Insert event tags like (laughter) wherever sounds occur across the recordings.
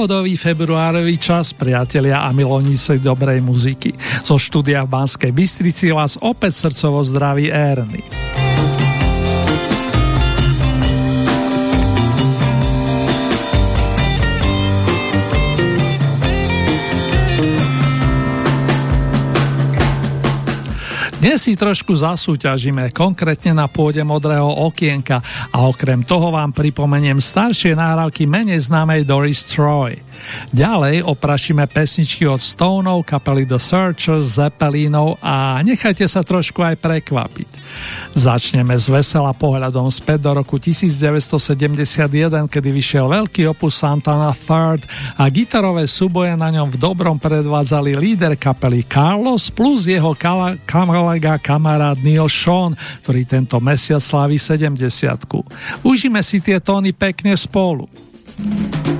Pohodový februárový čas, priatelia a milovníci dobrej muziky. Zo štúdia v Banskej Bystrici vás opäť srdcovo zdraví Ernie. Dnes si trošku zasúťažíme, konkrétne na pôde modrého okienka a okrem toho vám pripomeniem staršie náhrávky menej známej Doris Troy. Ďalej oprašíme pesničky od Stoneov, kapely The Searchers, Zeppelinov a nechajte sa trošku aj prekvapiť. Začneme s vesela pohľadom späť do roku 1971, kedy vyšiel veľký opus Santana Third a gitarové súboje na ňom v dobrom predvádzali líder kapely Carlos plus jeho kolega kamarát Neil Sean, ktorý tento mesiac slávi 70 Užíme si tie tóny pekne spolu. Takto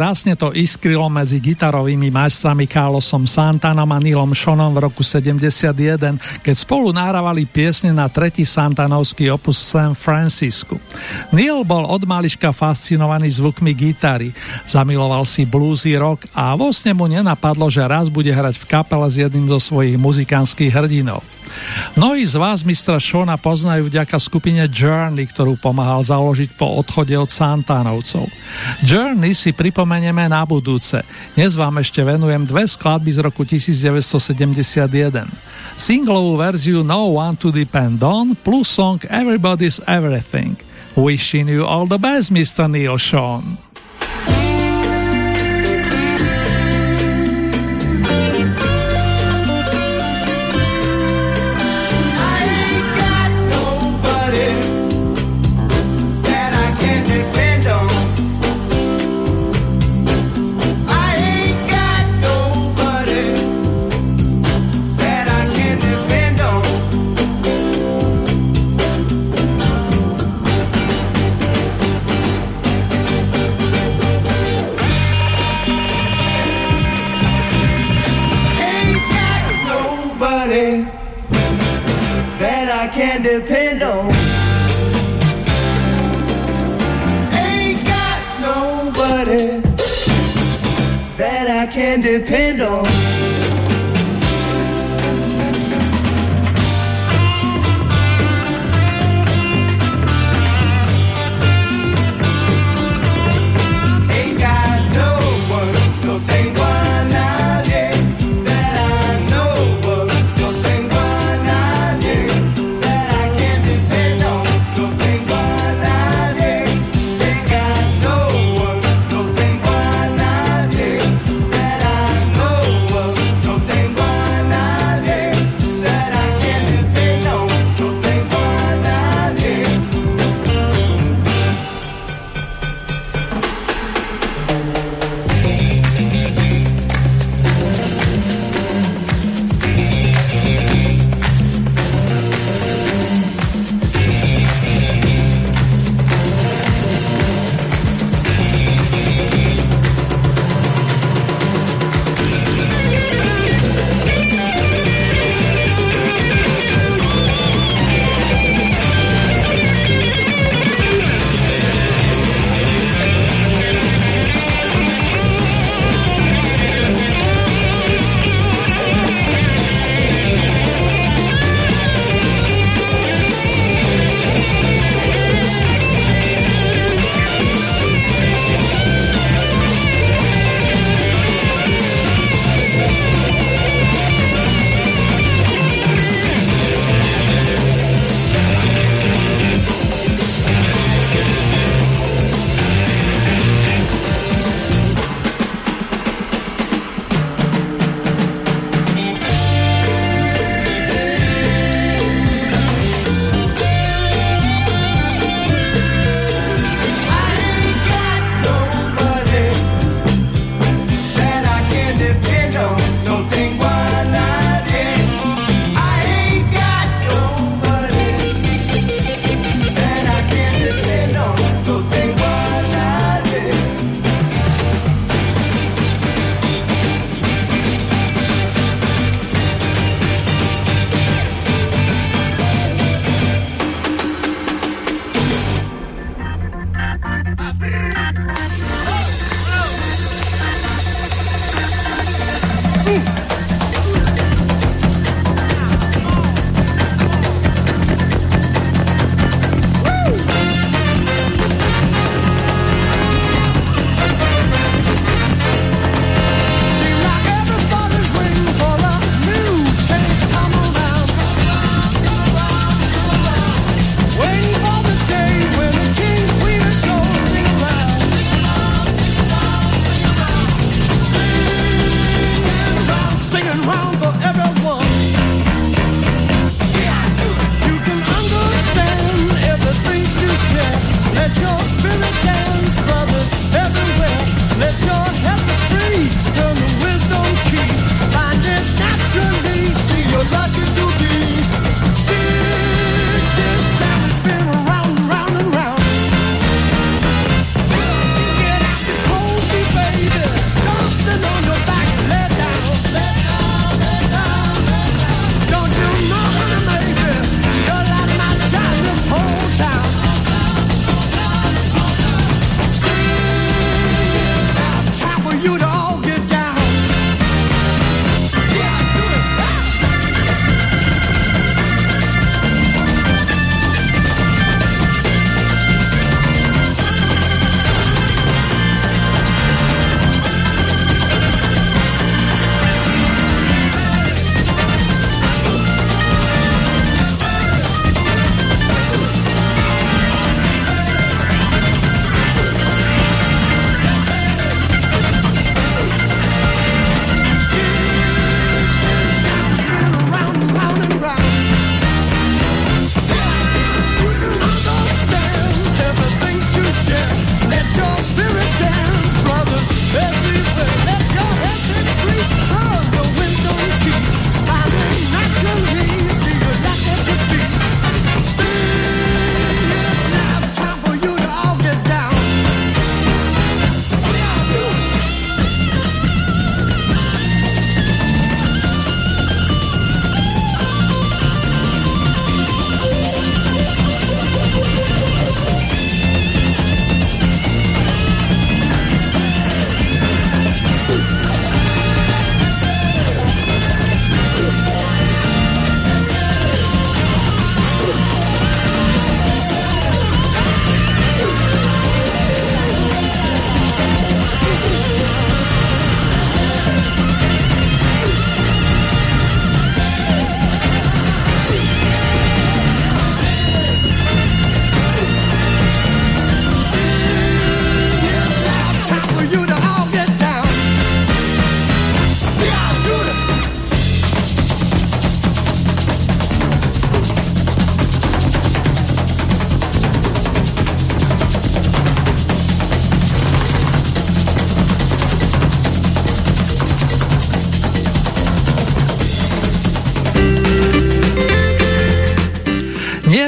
krásne to iskrilo medzi gitarovými majstrami Carlosom Santanom a Nilom Shonom v roku 71, keď spolu nahrávali piesne na tretí santanovský opus San Francisco. Neil bol od malička fascinovaný zvukmi gitary, zamiloval si bluesy rock a vo sne nenapadlo, že raz bude hrať v kapele s jedným zo svojich muzikánskych hrdinov. Mnohí z vás mistra Shona poznajú vďaka skupine Journey, ktorú pomáhal založiť po odchode od Santánovcov. Journey si pripomenieme na budúce. Dnes vám ešte venujem dve skladby z roku 1971. Singlovú verziu No One to Depend On plus song Everybody's Everything. Wishing you all the best, Mr. Neil Sean.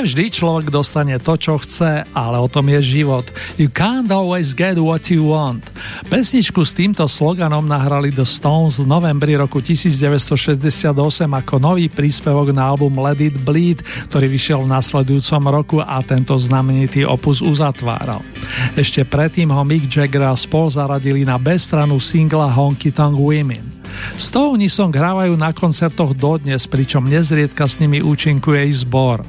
Vždy človek dostane to, čo chce, ale o tom je život. You can't always get what you want. Pesničku s týmto sloganom nahrali The Stones v novembri roku 1968 ako nový príspevok na album Let It Bleed, ktorý vyšiel v nasledujúcom roku a tento znamenitý opus uzatváral. Ešte predtým ho Mick Jagger a spol zaradili na bezstranu singla Honky Tonk Women. Stone song hrávajú na koncertoch dodnes, pričom nezriedka s nimi účinkuje i zbor.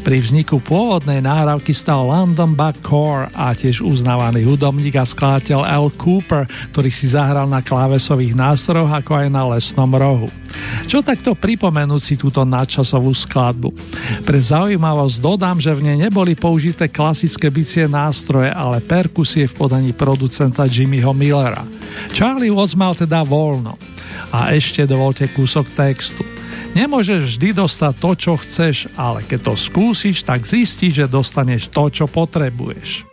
Pri vzniku pôvodnej náhrávky stal London Buck Core a tiež uznávaný hudobník a skladateľ Al Cooper, ktorý si zahral na klávesových nástrojoch ako aj na lesnom rohu. Čo takto pripomenúť si túto nadčasovú skladbu? Pre zaujímavosť dodám, že v nej neboli použité klasické bicie nástroje, ale perkusie v podaní producenta Jimmyho Millera. Charlie Watts mal teda voľno. A ešte dovolte kúsok textu. Nemôžeš vždy dostať to, čo chceš, ale keď to skúsiš, tak zistíš, že dostaneš to, čo potrebuješ.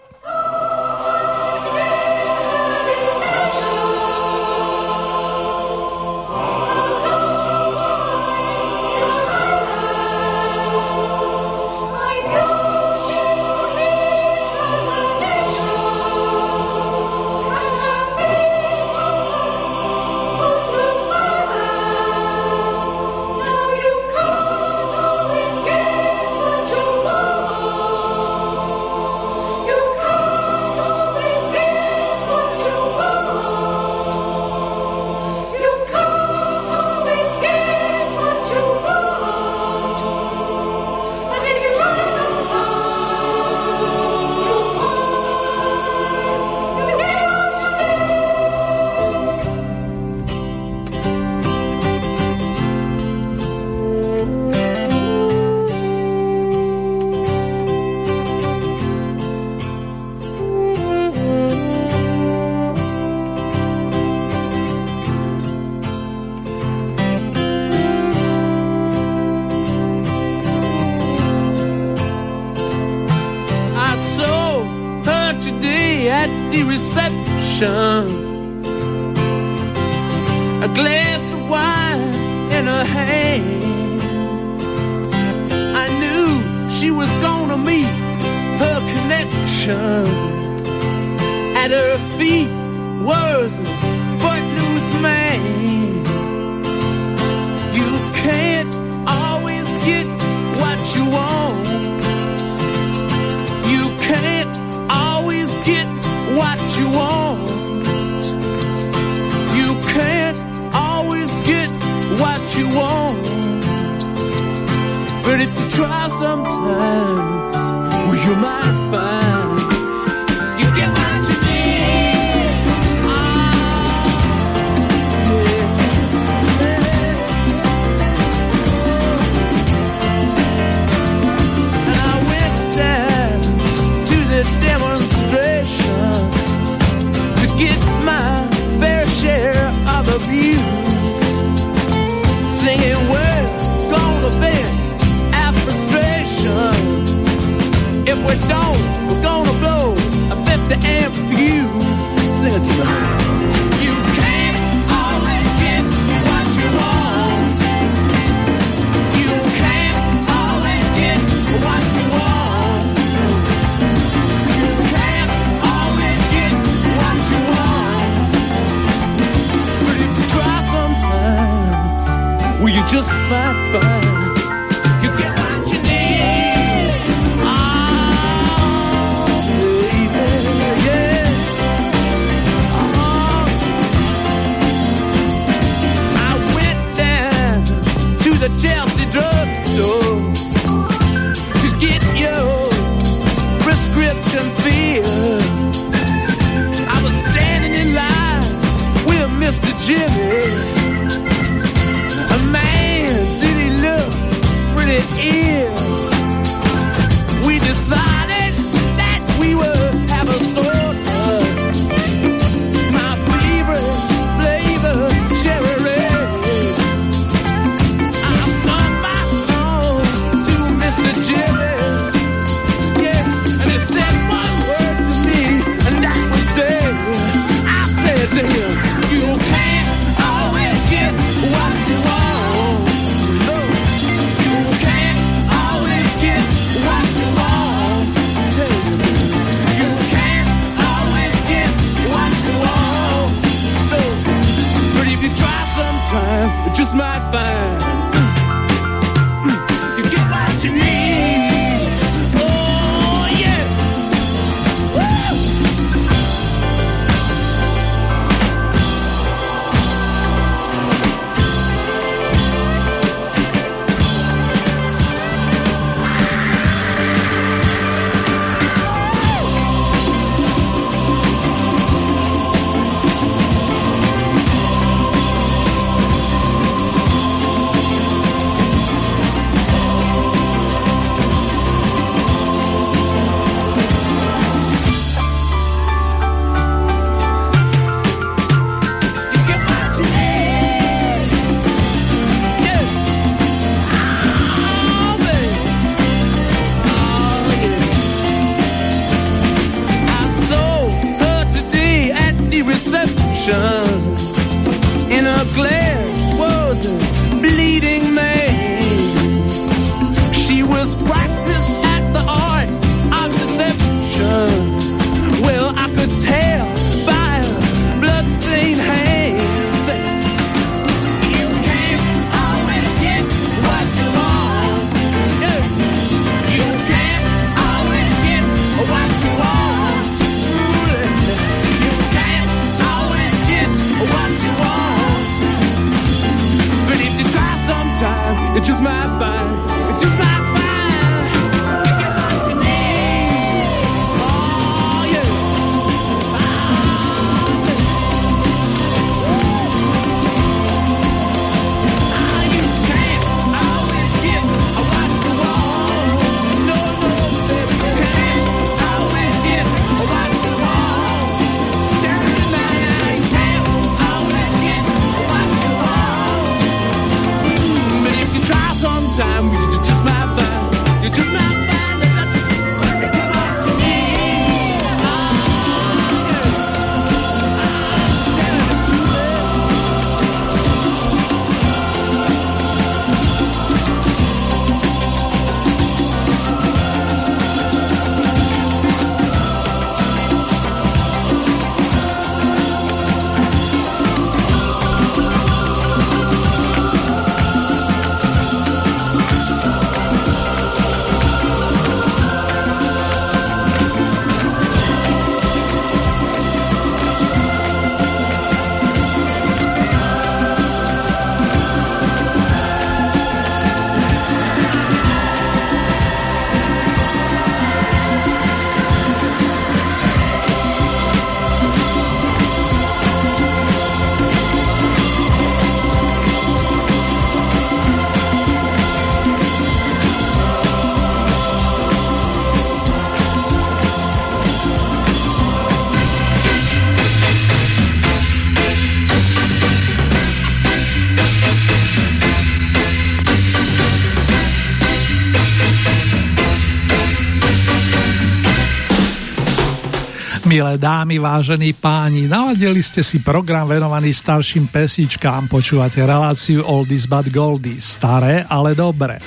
Milé dámy, vážení páni, naladili ste si program venovaný starším pesíčkám, počúvate reláciu Oldies but Goldies, staré, ale dobré.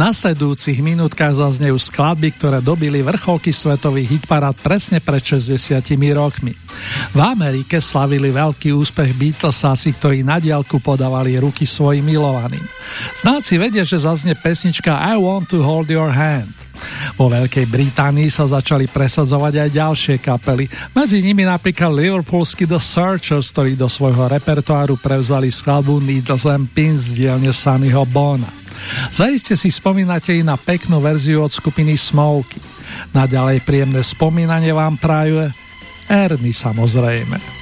nasledujúcich minútkach zaznejú skladby, ktoré dobili vrcholky svetových hitparád presne pred 60 rokmi. V Amerike slavili veľký úspech Beatlesáci, ktorí na diálku podávali ruky svojim milovaným. Znáci vedia, že zaznie pesnička I Want to Hold Your Hand. Vo Veľkej Británii sa začali presadzovať aj ďalšie kapely, medzi nimi napríklad Liverpoolsky The Searchers, ktorí do svojho repertoáru prevzali skladbu Needles and Pins z dielne Sunnyho Bona. Zaiste si spomínate i na peknú verziu od skupiny Smoky. Naďalej príjemné spomínanie vám prajú Ernie samozrejme.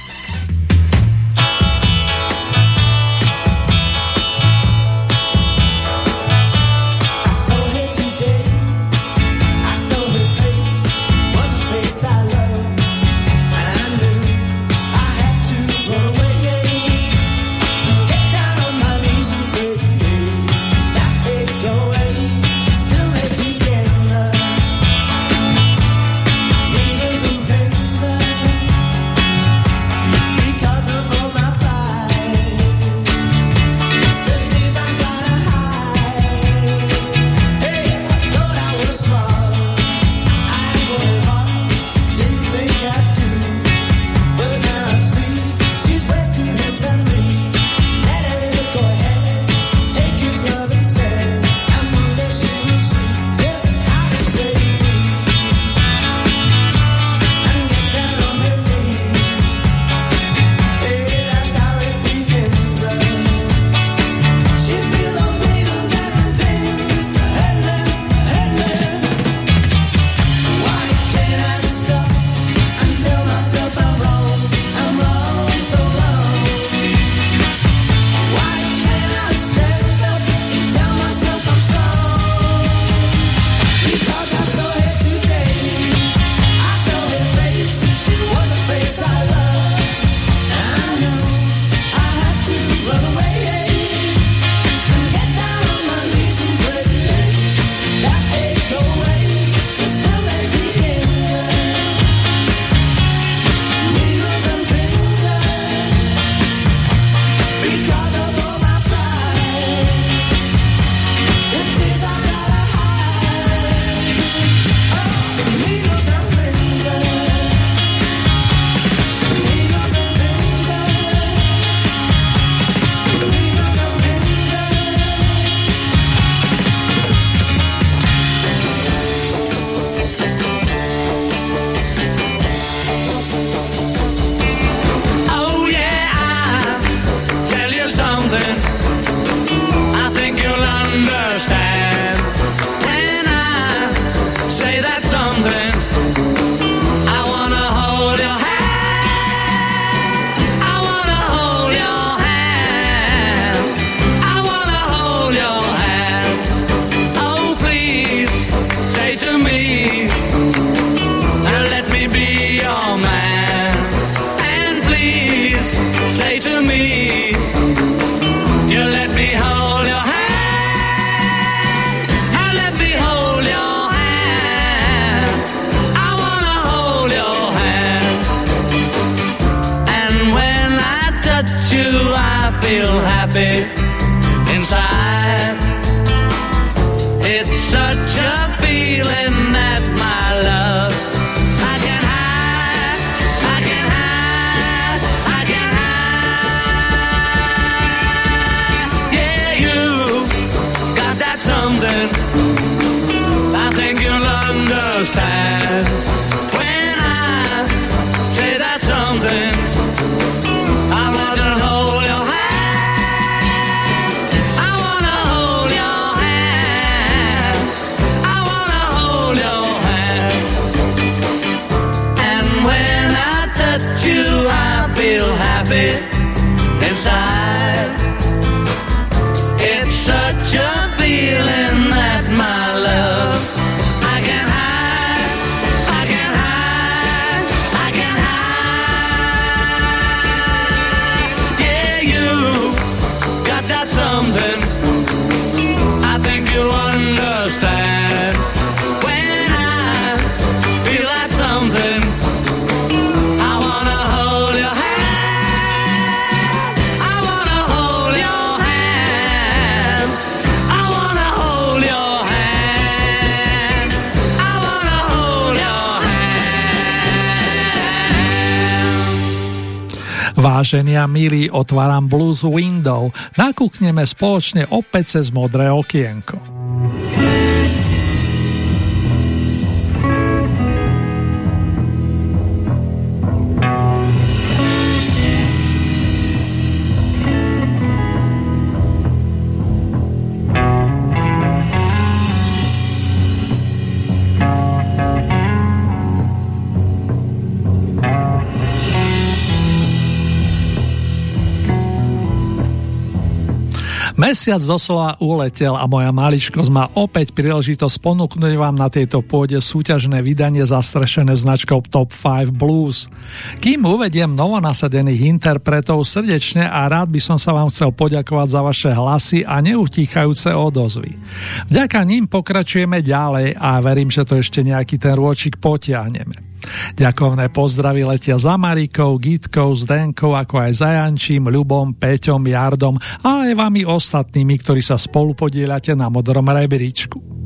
Vážení a milí, otváram Blues Window. Nakúkneme spoločne opäť cez modré okienko. Mesiac doslova uletel a moja maličkosť má opäť príležitosť ponúknuť vám na tejto pôde súťažné vydanie zastrešené značkou Top 5 Blues. Kým uvediem novonasadených interpretov srdečne a rád by som sa vám chcel poďakovať za vaše hlasy a neutíchajúce odozvy. Vďaka ním pokračujeme ďalej a verím, že to ešte nejaký ten rôčik potiahneme. Ďakovné pozdravy letia za Marikou, Gitkou, Zdenkou, ako aj za Jančím, Ľubom, Peťom, Jardom, ale aj vami ostatnými, ktorí sa spolu podielate na modrom rebríčku.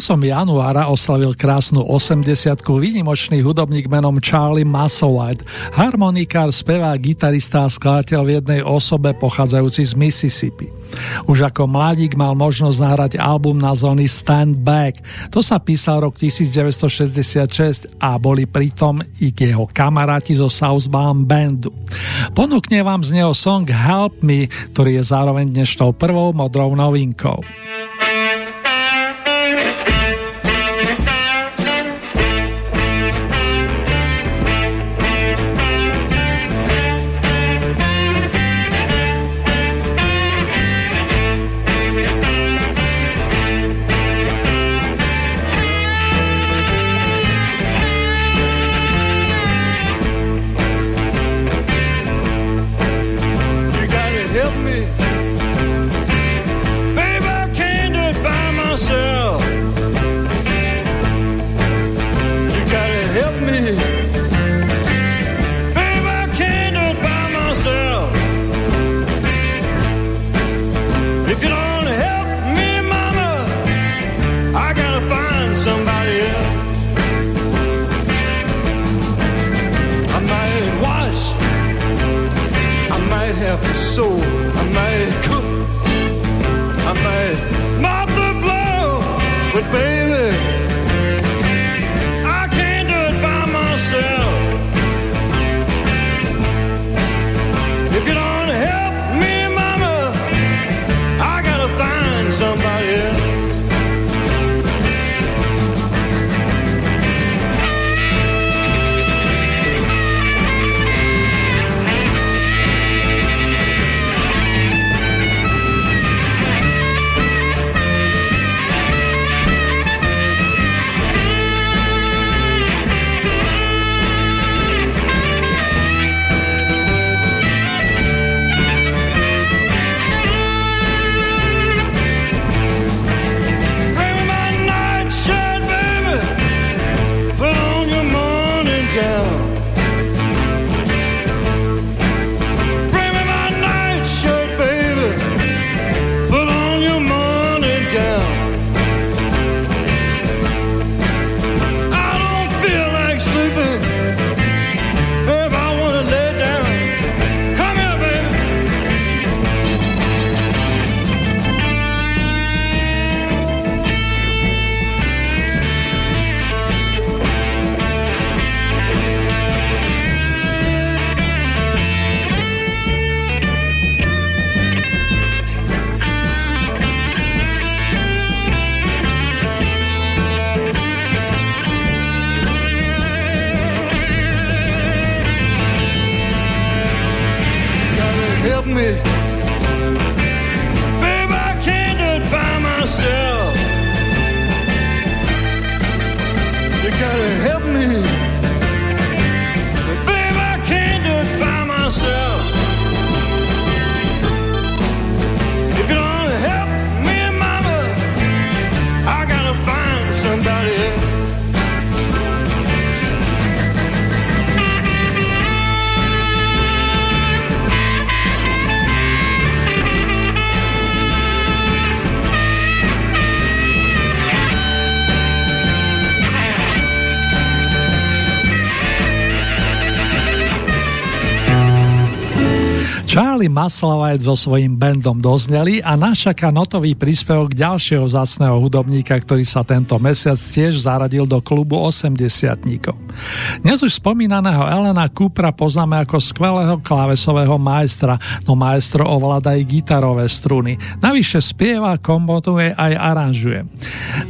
Koncom januára oslavil krásnu 80 výnimočný hudobník menom Charlie Musselwhite, harmonikár, spevák, gitarista a skladateľ v jednej osobe pochádzajúci z Mississippi. Už ako mladík mal možnosť nahrať album nazvaný Stand Back. To sa písal rok 1966 a boli pritom i jeho kamaráti zo Southbound Bandu. Ponúkne vám z neho song Help Me, ktorý je zároveň dnešnou prvou modrou novinkou. Musselwhite so svojím bandom dozneli a našaká notový príspevok ďalšieho zácného hudobníka, ktorý sa tento mesiac tiež zaradil do klubu 80 Dnes už spomínaného Elena Coopera poznáme ako skvelého klávesového majstra, no majstro ovláda aj gitarové struny. Navyše spieva, komponuje aj aranžuje.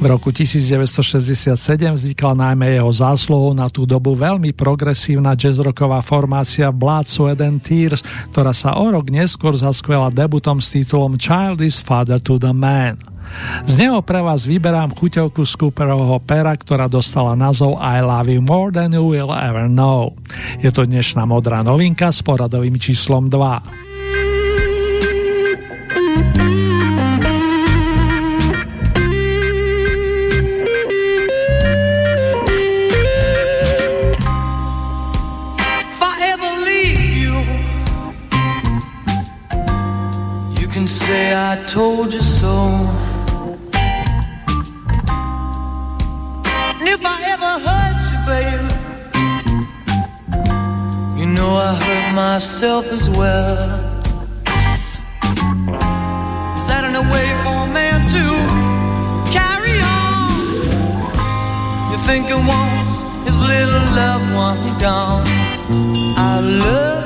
V roku 1967 vznikla najmä jeho zásluhou na tú dobu veľmi progresívna jazzrocková formácia Blood, Sweat and Tears, ktorá sa o rok neskôr zaskvela debutom s titulom Child is Father to the Man. Z neho pre vás vyberám chuťovku z Cooperovho pera, ktorá dostala názov I love you more than you will ever know. Je to dnešná modrá novinka s poradovým číslom 2. I told you so. Myself as well. Is that in a way for a man to carry on? You think he wants his little loved one gone? I love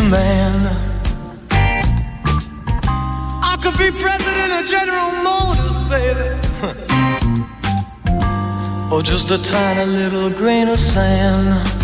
everything that. I could be president of General Motors, baby. (laughs) or just a tiny little grain of sand.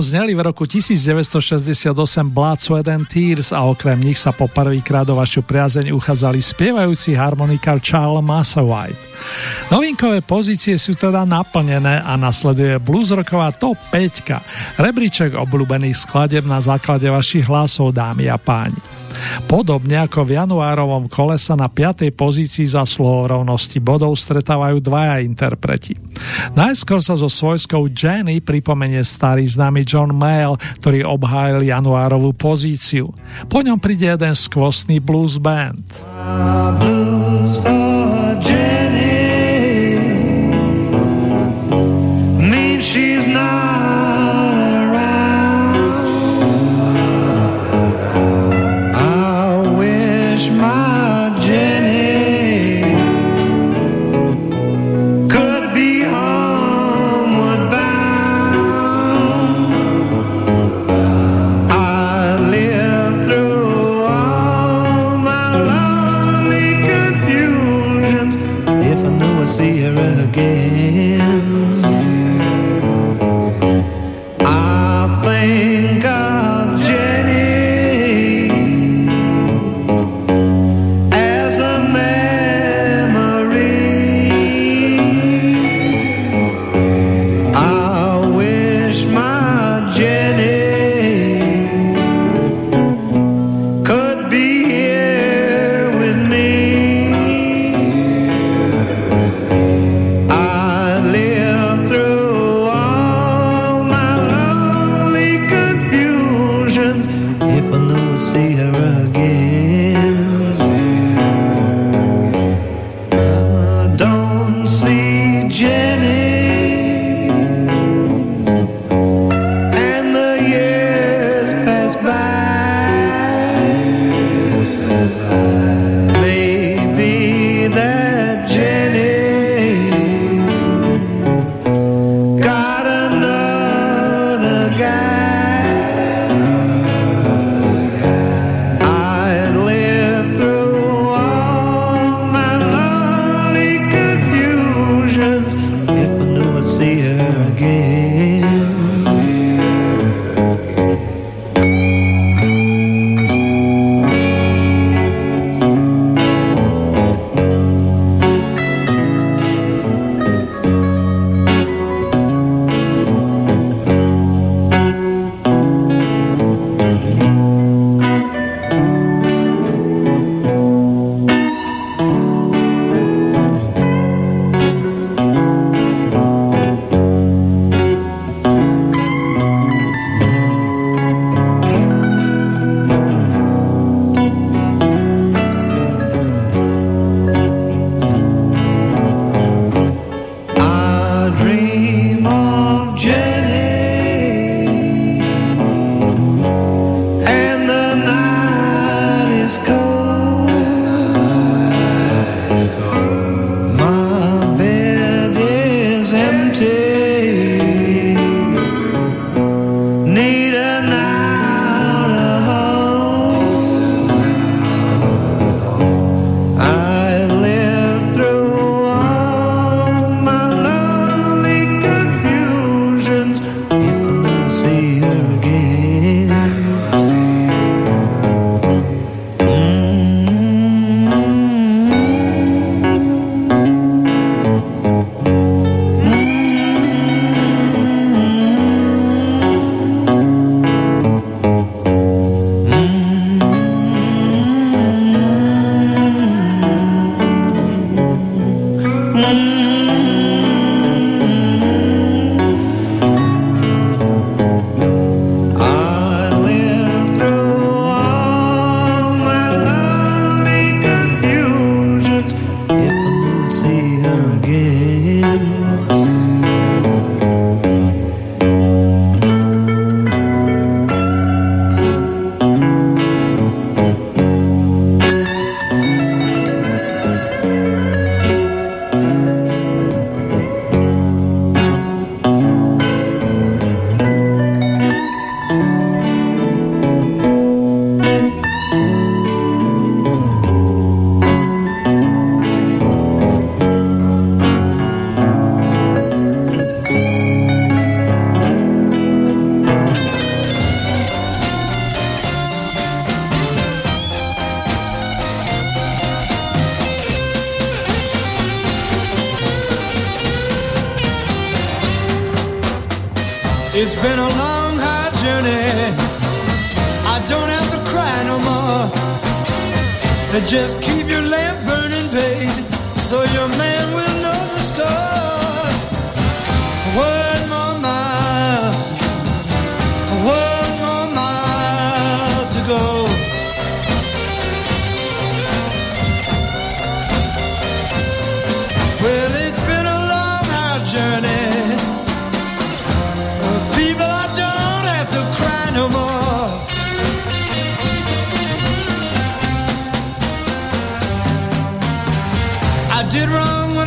Takto zneli v roku 1968 Blood, Sweat and Tears a okrem nich sa po prvýkrát o vašu priazeň uchádzali spievajúci harmonikár Charles Musselwhite. Novinkové pozície sú teda naplnené a nasleduje bluesrocková top 5, rebríček obľúbených skladeb na základe vašich hlasov, dámy a páni. Podobne ako v januárovom kole sa na 5. pozícii za slovo rovnosti bodov stretávajú dvaja interpreti. Najskôr sa so svojskou Jenny pripomenie starý známy John Mayle, ktorý obhájil januárovú pozíciu. Po ňom príde jeden skvostný blues band. Blues for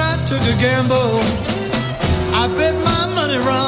I took a gamble. I bet my money wrong.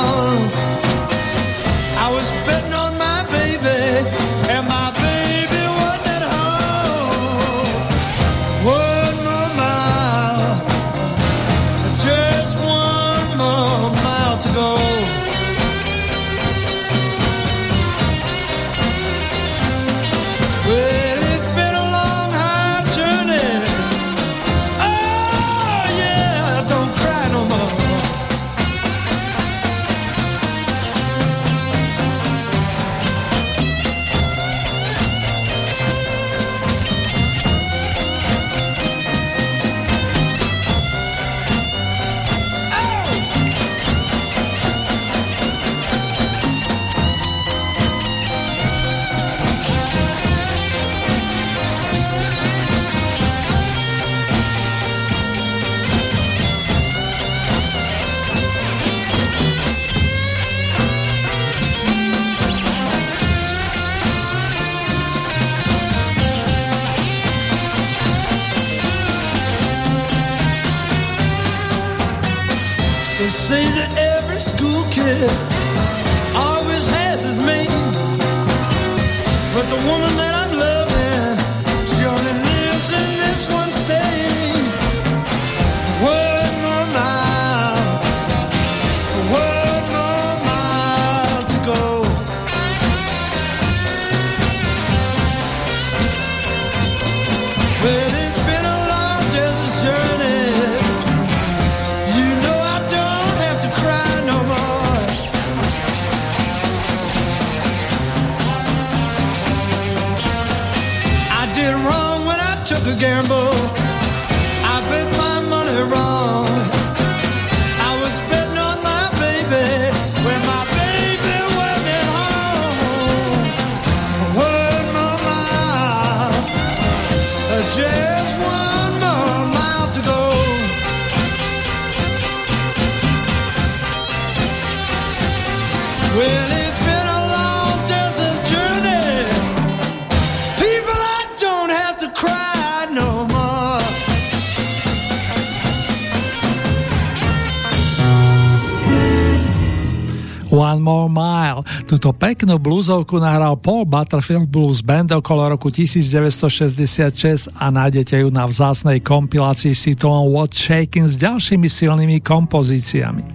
Túto peknú blúzovku nahral Paul Butterfield Blues Band okolo roku 1966 a nájdete ju na vzácnej kompilácii s titulom What Shaking s ďalšími silnými kompozíciami.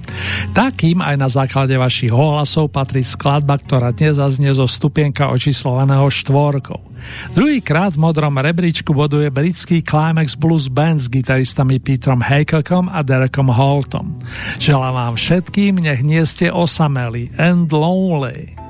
Takým aj na základe vašich ohlasov patrí skladba, ktorá dnes zaznie zo stupienka očíslovaného štvorkou. Druhýkrát v modrom rebríčku boduje britský Climax Blues Band s gitaristami Petrom Haycockom a Derekom Holtom. Želám vám všetkým, nech nie ste osameli and lonely.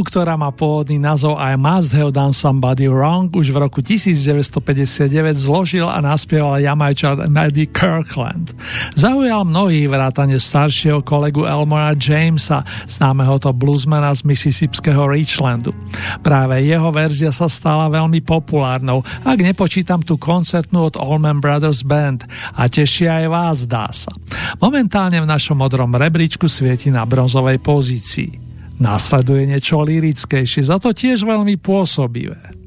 Skladbu, ktorá má pôvodný názov I Must Have Done Somebody Wrong, už v roku 1959 zložil a naspieval Jamajčan Maddie Kirkland. Zaujal mnohých vrátane staršieho kolegu Elmora Jamesa, známeho to bluesmana z Mississipského Richlandu. Práve jeho verzia sa stala veľmi populárnou, ak nepočítam tú koncertnú od Allman Brothers Band a teší aj vás, dá sa. Momentálne v našom modrom rebríčku svieti na bronzovej pozícii. Následuje niečo lirickejšie, za to tiež veľmi pôsobivé.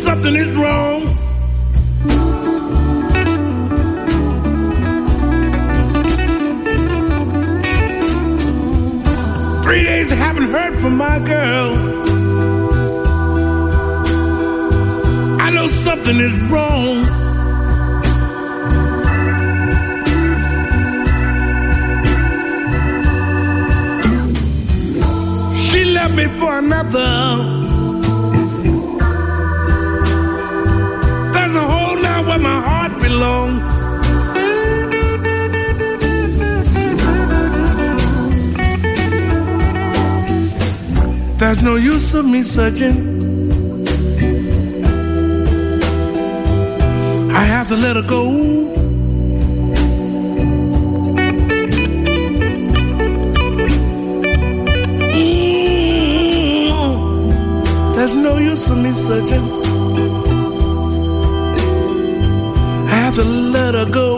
Something is wrong. Three days I haven't heard from my girl. I know something is wrong. She left me for another. Belongs. There's no use of me searching. I have to let her go. Mm. use of me searching. To let her go.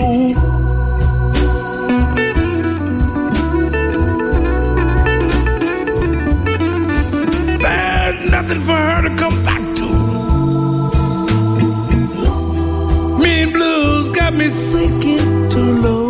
There's nothing for her to come back to. Me and blues got me sinking too low.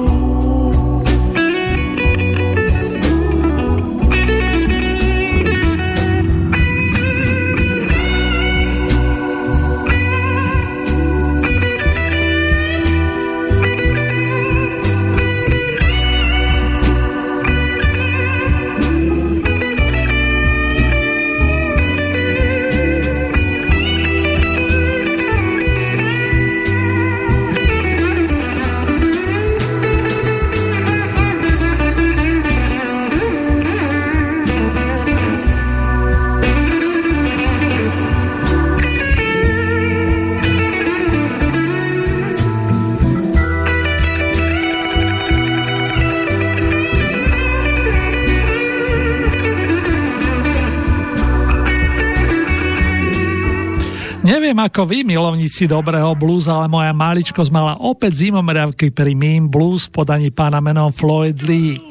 Ako vy, milovníci dobrého blues, ale moja maličkosť mala opäť zimomriavky pri Mean Blues v podaní pána menom Floyd Lee.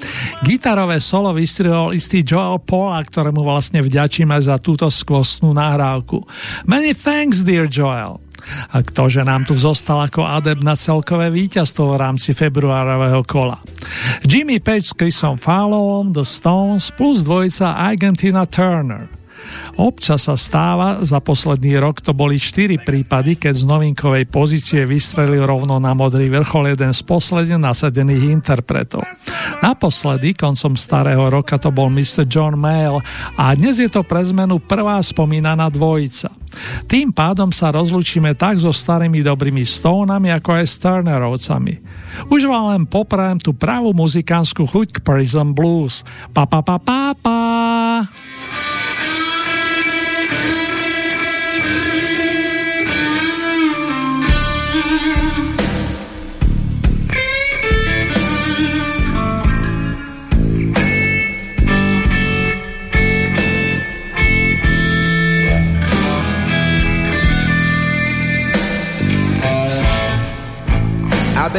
Gitarové solo vystrihol istý Joel Paula, ktorému vlastne vďačíme za túto skvostnú nahrávku. Many thanks, dear Joel. A ktože nám tu zostal ako adept na celkové víťazstvo v rámci februárového kola. Jimmy Page s Chrisom Fowlom, The Stones plus dvojica Argentina Turner. Občas sa stáva, za posledný rok to boli 4 prípady, keď z novinkovej pozície vystrelil rovno na modrý vrchol jeden z posledne nasadených interpretov. Naposledy, koncom starého roka, to bol Mr. John Mayle a dnes je to pre zmenu prvá spomínaná dvojica. Tým pádom sa rozlučíme tak so starými dobrými stónami, ako aj s Turnerovcami. Už vám len poprajem tú pravú muzikánsku chuť k Prison Blues. Pa pa pa pa pa!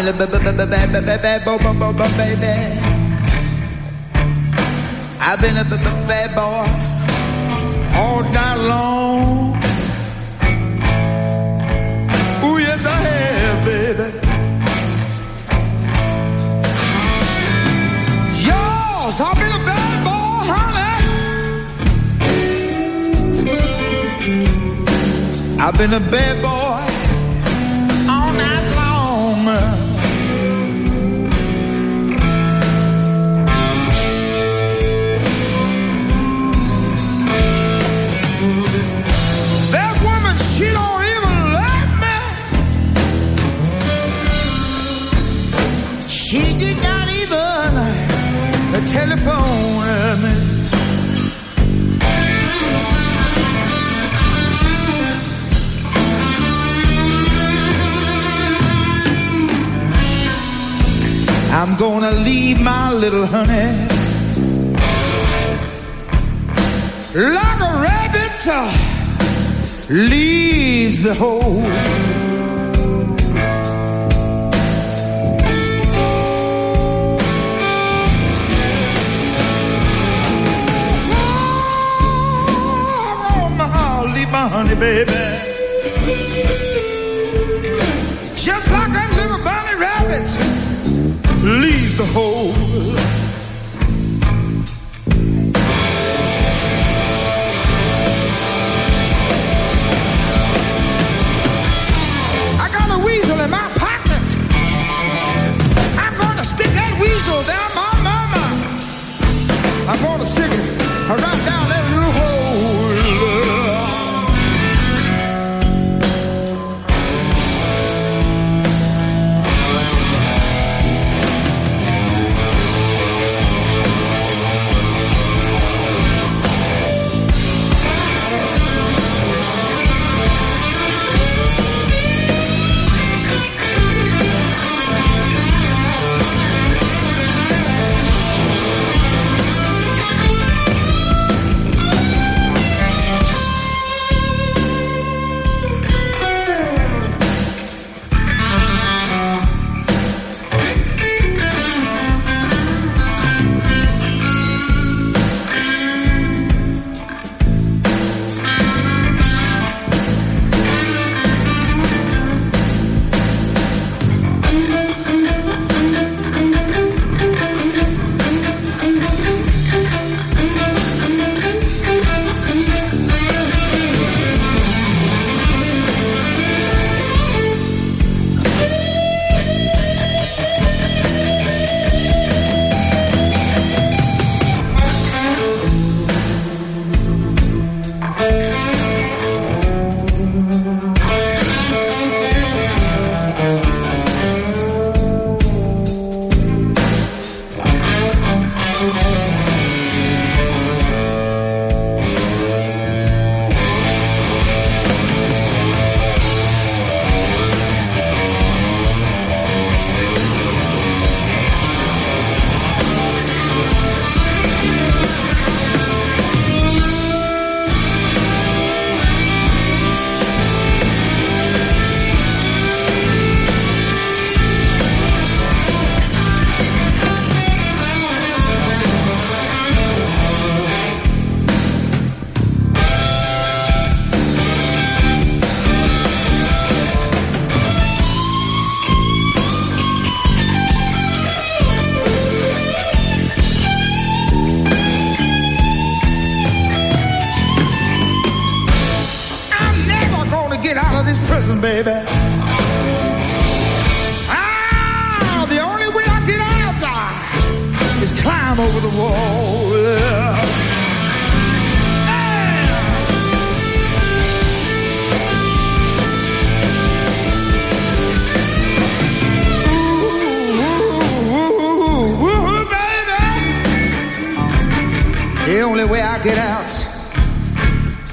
A bad, bad, bad, bad, bad, bad, bo, bo, bo, bo, baby. I've been a bad, bad, bad boy all night long. Ooh, yes, I have, baby. Yours, I've been a bad boy, honey. I've been a bad boy all night long. I'm gonna leave my little honey like a rabbit uh, leaves the hole. Oh, I'm gonna leave my honey, baby. The hole. I got a weasel in my pocket. I'm gonna stick that weasel down my mama. I'm gonna stick it right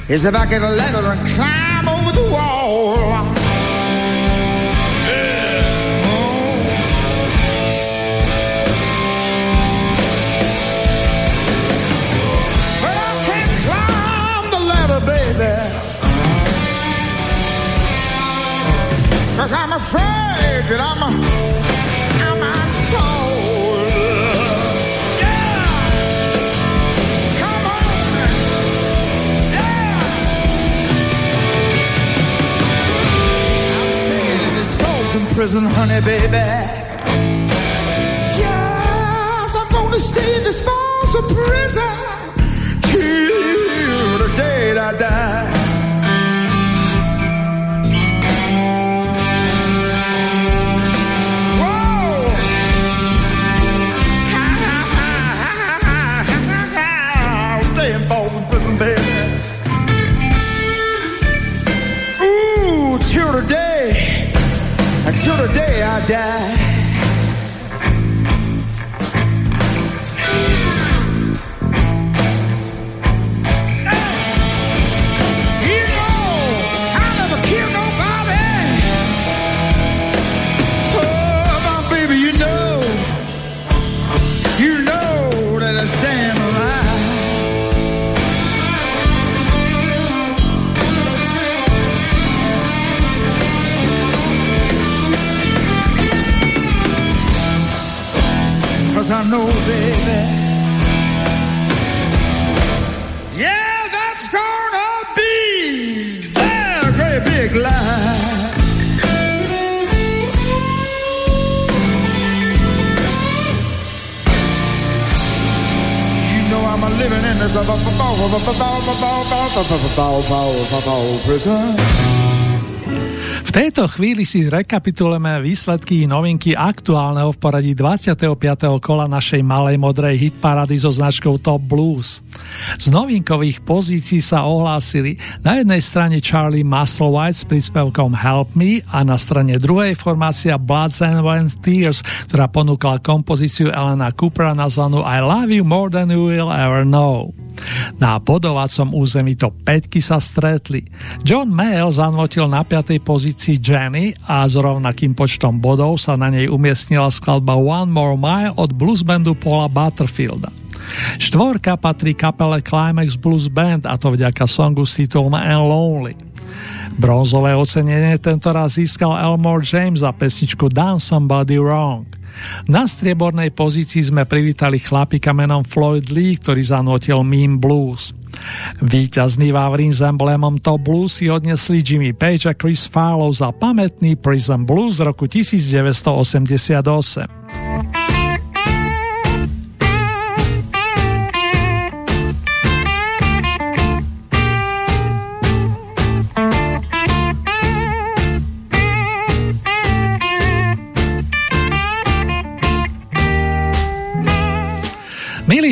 is if I a ladder and climb over the wall. But I can't climb the ladder, baby. Cause I'm afraid that I'm prison, honey, baby. Yes, I'm gonna stay in this frozen prison die. bouwen, bouwen, bouwen, bouwen, bouwen, bouwen, bouwen, bouwen, bouwen, bouwen, bouwen, V tejto chvíli si zrekapitulujeme výsledky novinky aktuálneho v poradí 25. kola našej malej modrej hitparady so značkou Top Blues. Z novinkových pozícií sa ohlásili na jednej strane Charlie Musselwhite s príspevkom Help Me a na strane druhej formácia Bloods and When Tears, ktorá ponúkla kompozíciu Elena Coopera nazvanú I Love You More Than You Will Ever Know. Na bodovacom území to 5 sa stretli. John Mayle zanvotil na 5. pozícii Jenny a s rovnakým počtom bodov sa na nej umiestnila skladba One More Mile od bluesbandu Paula Butterfielda. Štvorka patrí kapele Climax Blues Band a to vďaka songu s titulom And Lonely. Bronzové ocenenie tento raz získal Elmore James za pesničku Done Somebody Wrong. Na striebornej pozícii sme privítali chlapika menom Floyd Lee, ktorý zanotil Mean Blues. Výťazný Vavrín s emblémom Top Blues si odnesli Jimmy Page a Chris Farlow za pamätný Prison Blues z roku 1988.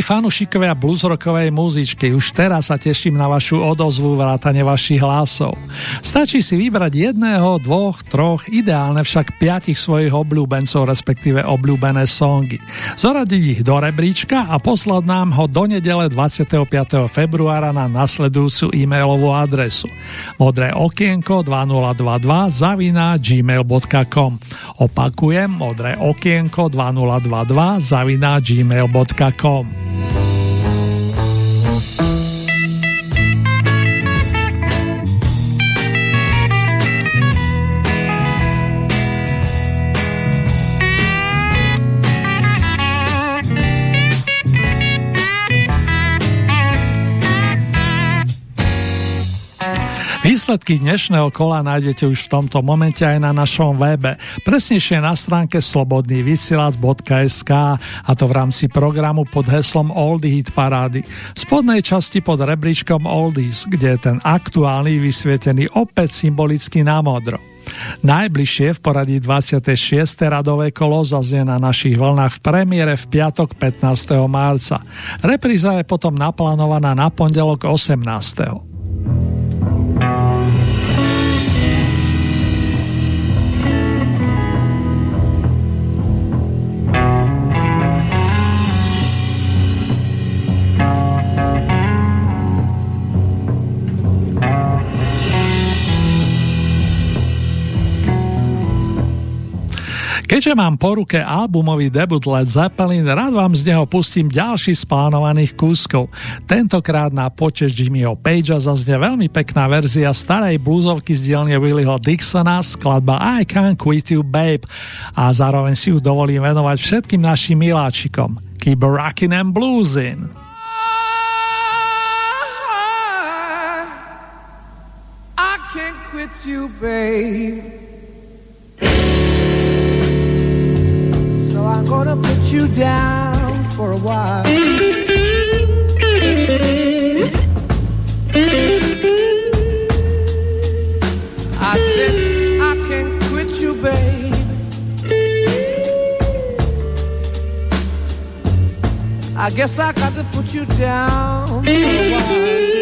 fanúšikovia bluesrockovej muzičky, už teraz sa teším na vašu odozvu vrátane vašich hlasov. Stačí si vybrať jedného, dvoch, troch, ideálne však piatich svojich obľúbencov, respektíve obľúbené songy. Zoradiť ich do rebríčka a poslať nám ho do nedele 25. februára na nasledujúcu e-mailovú adresu modré okienko 2022 zavina gmail.com Opakujem, modré okienko 2022 zavina gmail.com Bye. Výsledky dnešného kola nájdete už v tomto momente aj na našom webe, presnejšie na stránke slobodnývysielac.sk a to v rámci programu pod heslom Oldie Hit Parády. V spodnej časti pod rebríčkom Oldies, kde je ten aktuálny vysvietený opäť symbolicky na modro. Najbližšie v poradí 26. radové kolo zaznie na našich vlnách v premiére v piatok 15. marca. Repríza je potom naplánovaná na pondelok 18. Keďže mám po ruke albumový debut Led Zeppelin, rád vám z neho pustím ďalší z plánovaných kúskov. Tentokrát na počet Jimmyho Pagea zaznie veľmi pekná verzia starej bluesovky z dielne Willyho Dixona, skladba I Can't Quit You Babe a zároveň si ju dovolím venovať všetkým našim miláčikom. Keep rockin' and bluesin'. You, babe. I'm gonna put you down for a while. I said I can't quit you, babe. I guess I got to put you down for a while.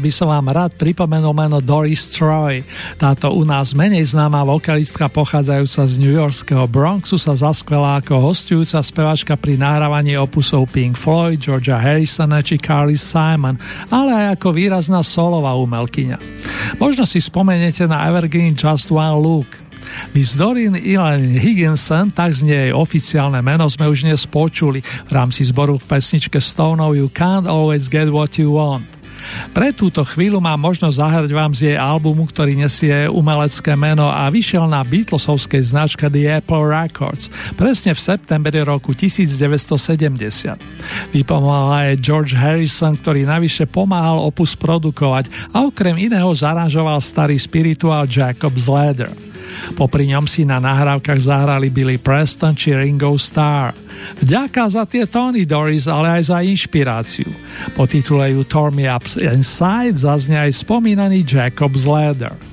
By som vám rád pripomenul meno Doris Troy. Táto u nás menej známa vokalistka pochádzajúca z New Yorkského Bronxu sa zaskvelá ako hostujúca spevačka pri nahrávaní opusov Pink Floyd, Georgia Harrisona či Carly Simon, ale aj ako výrazná solová umelkyňa. Možno si spomeniete na Evergreen Just One Look. Miss Doreen Elaine Higginson, tak znie jej oficiálne meno, sme už dnes počuli v rámci zboru v pesničke Stoneov You Can't Always Get What You Want. Pre túto chvíľu mám možnosť zahrať vám z jej albumu, ktorý nesie umelecké meno a vyšiel na Beatlesovskej značke The Apple Records, presne v septembri roku 1970. Vypomohol aj George Harrison, ktorý navyše pomáhal opus produkovať a okrem iného zaranžoval starý spirituál Jacob's Ladder. Popri ňom si na nahrávkach zahrali Billy Preston či Ringo Starr. Vďaka za tie tóny Doris, ale aj za inšpiráciu. Po titule You Tore Me Up Inside zaznie aj spomínaný Jacob's Ladder.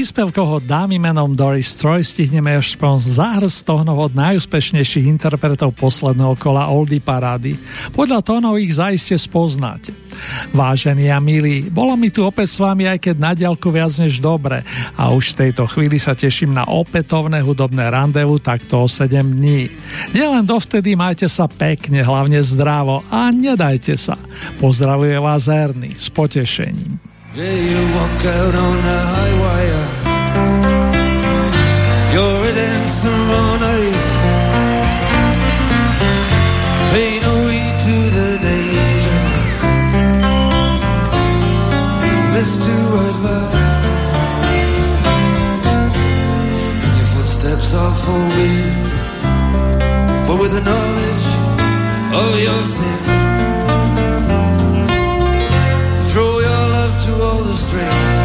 Príspevkoch od dámy menom Doris Troy stihneme aspoň záhrz tónov od najúspešnejších interpretov posledného kola Oldie Parády. Podľa tónov ich zaiste spoznáte. Vážení a milí, bolo mi tu opäť s vami aj keď na diálku viac než dobre a už v tejto chvíli sa teším na opätovné hudobné randevu takto o 7 dní. Nielen dovtedy majte sa pekne, hlavne zdravo a nedajte sa. Pozdravuje vás Erny s potešením. Yeah, you walk out on the high wire. You're a dancer on ice. Pay no heed to the danger. Listen to advice. And your footsteps are forbidden. But with the knowledge of your sin. All